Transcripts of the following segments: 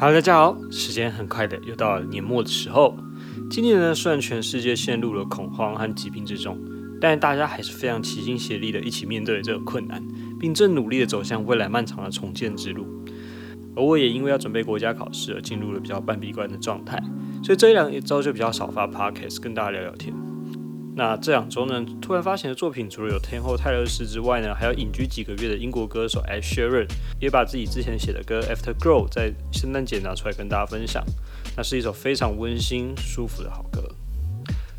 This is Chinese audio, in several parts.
好大家好，时间很快的又到了年末的时候。今年呢，虽然全世界陷入了恐慌和疾病之中，但大家还是非常齐心协力的一起面对这个困难，并正努力的走向未来漫长的重建之路。而我也因为要准备国家考试而进入了比较半闭关的状态，所以这一两周就比较少发 Podcast 跟大家聊聊天。那这两周呢，突然发行的作品除了有天后泰勒斯之外呢，还有隐居几个月的英国歌手 Ed Sheeran 也把自己之前写的歌 After Glow 在圣诞节拿出来跟大家分享。那是一首非常温馨、舒服的好歌。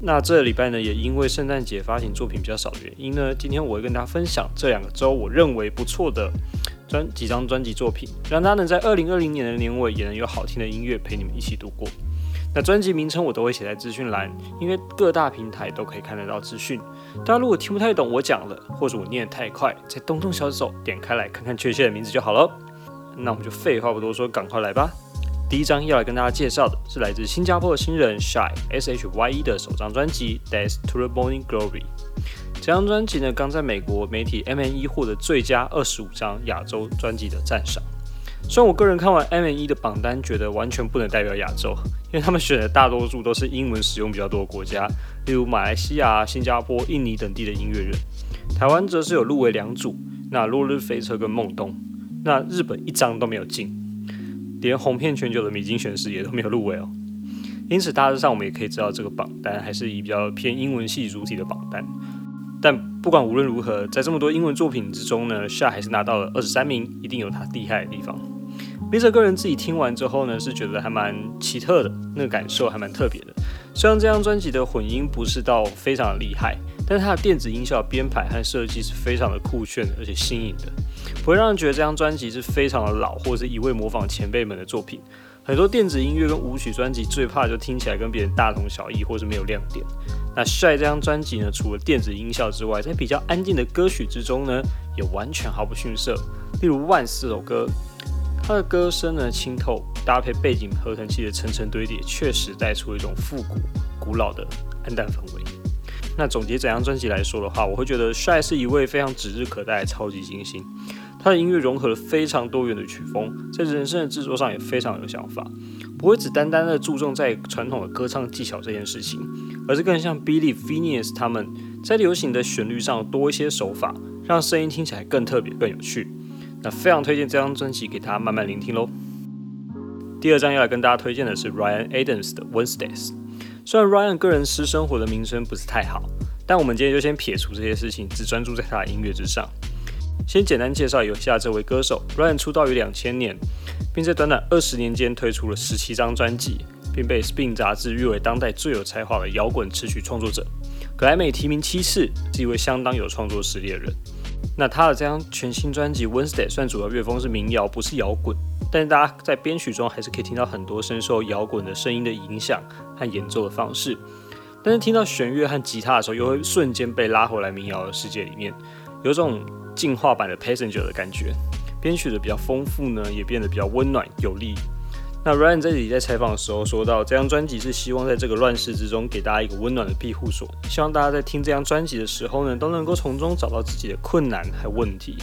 那这礼拜呢，也因为圣诞节发行作品比较少的原因呢，今天我会跟大家分享这两个周我认为不错的专几张专辑作品，让大家能在二零二零年的年尾也能有好听的音乐陪你们一起度过。那专辑名称我都会写在资讯栏，因为各大平台都可以看得到资讯。大家如果听不太懂我讲的，或者我念得太快，再动动小手点开来看看确切的名字就好了。那我们就废话不多说，赶快来吧。第一张要来跟大家介绍的是来自新加坡的新人 Shy S H Y E 的首张专辑《Death to the Morning Glory》。这张专辑呢，刚在美国媒体 M N E 获得最佳二十五张亚洲专辑的赞赏。虽然我个人看完 M N E 的榜单，觉得完全不能代表亚洲，因为他们选的大多数都是英文使用比较多的国家，例如马来西亚、新加坡、印尼等地的音乐人。台湾则是有入围两组，那落日飞车跟梦东。那日本一张都没有进，连红遍全球的米津玄师也都没有入围哦。因此大致上我们也可以知道，这个榜单还是以比较偏英文系主体的榜单。不管无论如何，在这么多英文作品之中呢，夏还是拿到了二十三名，一定有他厉害的地方。笔者个人自己听完之后呢，是觉得还蛮奇特的，那个感受还蛮特别的。虽然这张专辑的混音不是到非常的厉害，但是它的电子音效编排和设计是非常的酷炫而且新颖的，不会让人觉得这张专辑是非常的老，或者是一味模仿前辈们的作品。很多电子音乐跟舞曲专辑最怕就听起来跟别人大同小异，或是没有亮点。那帅这张专辑呢，除了电子音效之外，在比较安静的歌曲之中呢，也完全毫不逊色。例如《万》四首歌，它的歌声呢清透，搭配背景合成器的层层堆叠，确实带出一种复古、古老的暗淡氛围。那总结整张专辑来说的话，我会觉得帅是一位非常指日可待的超级金星。他的音乐融合了非常多元的曲风，在人声的制作上也非常有想法，不会只单单的注重在传统的歌唱技巧这件事情，而是更像 Billy Phineas 他们在流行的旋律上多一些手法，让声音听起来更特别、更有趣。那非常推荐这张专辑给大家慢慢聆听喽。第二张要来跟大家推荐的是 Ryan Adams 的 Wednesdays。虽然 Ryan 个人私生活的名声不是太好，但我们今天就先撇除这些事情，只专注在他的音乐之上。先简单介绍一下这位歌手，Ryan 出道于两千年，并在短短二十年间推出了十七张专辑，并被《Spin》杂志誉为当代最有才华的摇滚词曲创作者。格莱美提名七次，是一位相当有创作实力的人。那他的这张全新专辑《Wednesday》算主要乐风是民谣，不是摇滚，但是大家在编曲中还是可以听到很多深受摇滚的声音的影响和演奏的方式。但是听到弦乐和吉他的时候，又会瞬间被拉回来民谣的世界里面，有种。进化版的 Passenger 的感觉，编曲的比较丰富呢，也变得比较温暖有力。那 Ryan 在这里在采访的时候说到，这张专辑是希望在这个乱世之中给大家一个温暖的庇护所，希望大家在听这张专辑的时候呢，都能够从中找到自己的困难和问题。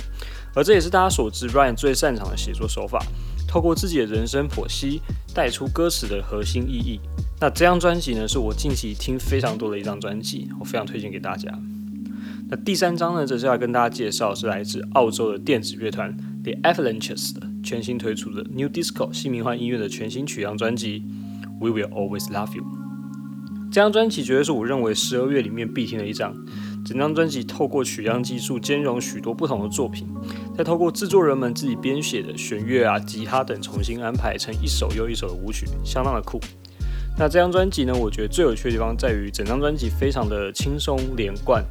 而这也是大家所知 Ryan 最擅长的写作手法，透过自己的人生剖析，带出歌词的核心意义。那这张专辑呢，是我近期听非常多的一张专辑，我非常推荐给大家。那第三张呢，则是要跟大家介绍是来自澳洲的电子乐团 The Avalanches 的全新推出的 New Disco 新迷幻音乐的全新曲样专辑 We Will Always Love You。这张专辑绝对是我认为十二月里面必听的一张。整张专辑透过曲样技术兼容许多不同的作品，再透过制作人们自己编写的弦乐啊、吉他等重新安排成一首又一首的舞曲，相当的酷。那这张专辑呢，我觉得最有趣的地方在于整张专辑非常的轻松连贯。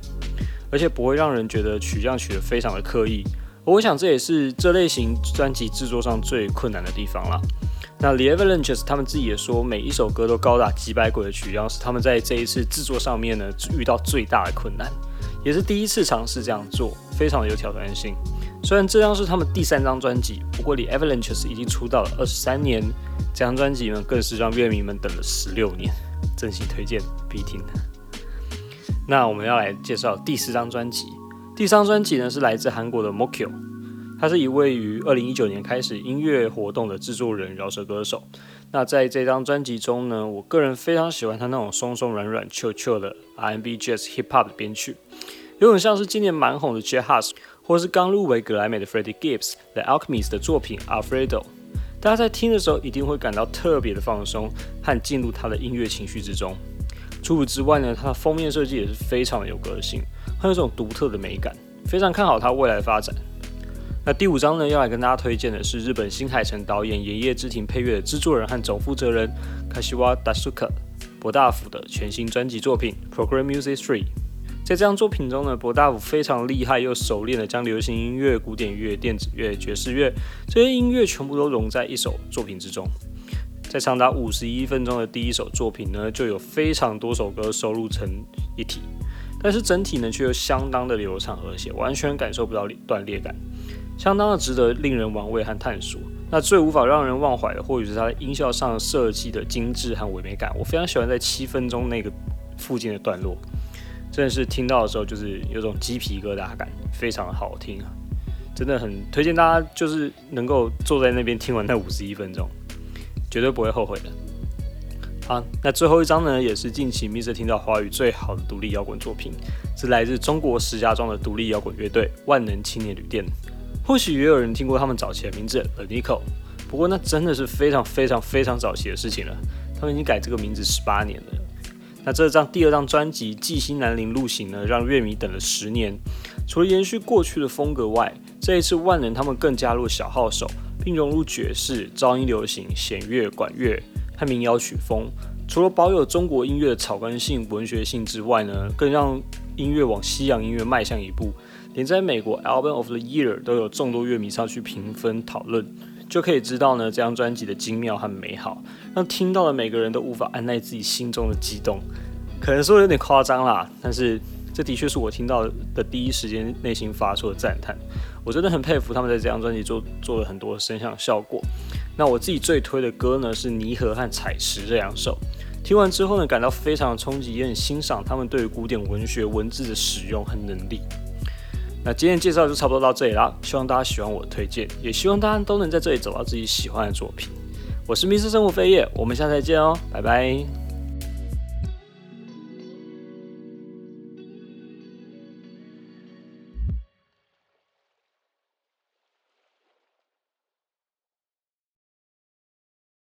而且不会让人觉得取样取得非常的刻意，我想这也是这类型专辑制作上最困难的地方了。那 The Avalanches 他们自己也说，每一首歌都高达几百轨的曲样，是他们在这一次制作上面呢遇到最大的困难，也是第一次尝试这样做，非常的有挑战性。虽然这张是他们第三张专辑，不过 The Avalanches 已经出道了二十三年，这张专辑呢更是让乐迷们等了十六年，真心推荐必听。那我们要来介绍第四张专辑。第三张专辑呢是来自韩国的 Mokyo，他是一位于二零一九年开始音乐活动的制作人、饶舌歌手。那在这张专辑中呢，我个人非常喜欢他那种松松软软、chill chill 的 R&B、Jazz、Hip Hop 的编曲，有点像是今年蛮红的 J Hus，或是刚入围格莱美的 Freddie Gibbs The Alchemist 的作品 Alfredo。大家在听的时候一定会感到特别的放松和进入他的音乐情绪之中。除此之外呢，它的封面设计也是非常有个性，很有种独特的美感，非常看好它未来发展。那第五章呢，要来跟大家推荐的是日本新海诚导演《炎夜之庭》配乐的制作人和总负责人 Kashiwa Dasuka 博大辅的全新专辑作品《Program Music Three》。在这张作品中呢，博大辅非常厉害又熟练的将流行音乐、古典乐、电子乐、爵士乐这些音乐全部都融在一首作品之中。在长达五十一分钟的第一首作品呢，就有非常多首歌收录成一体，但是整体呢却又相当的流畅和谐，完全感受不到断裂感。相当的值得令人玩味和探索。那最无法让人忘怀的，或许是它的音效上设计的精致和唯美感。我非常喜欢在七分钟那个附近的段落，真的是听到的时候就是有种鸡皮疙瘩感，非常好听啊！真的很推荐大家，就是能够坐在那边听完那五十一分钟，绝对不会后悔的。好，那最后一张呢，也是近期 Mr 听到华语最好的独立摇滚作品，是来自中国石家庄的独立摇滚乐队万能青年旅店。或许也有人听过他们早期的名字 The Nico，不过那真的是非常非常非常早期的事情了。他们已经改这个名字十八年了。那这张第二张专辑《纪星南陵路行》呢，让乐迷等了十年。除了延续过去的风格外，这一次万能他们更加入小号手，并融入爵士、噪音流行、弦乐、管乐和民谣曲风。除了保有中国音乐的草根性、文学性之外呢，更让音乐往西洋音乐迈向一步。连在美国 Album of the Year 都有众多乐迷上去评分讨论，就可以知道呢这张专辑的精妙和美好，让听到的每个人都无法按耐自己心中的激动。可能说有点夸张啦，但是这的确是我听到的第一时间内心发出的赞叹。我真的很佩服他们在这张专辑做做了很多声响效果。那我自己最推的歌呢是《泥河》和《采石》这两首，听完之后呢感到非常的冲击，也很欣赏他们对于古典文学文字的使用和能力。那今天介绍就差不多到这里啦，希望大家喜欢我的推荐，也希望大家都能在这里找到自己喜欢的作品。我是密室生活飞叶，我们下次再见哦，拜拜。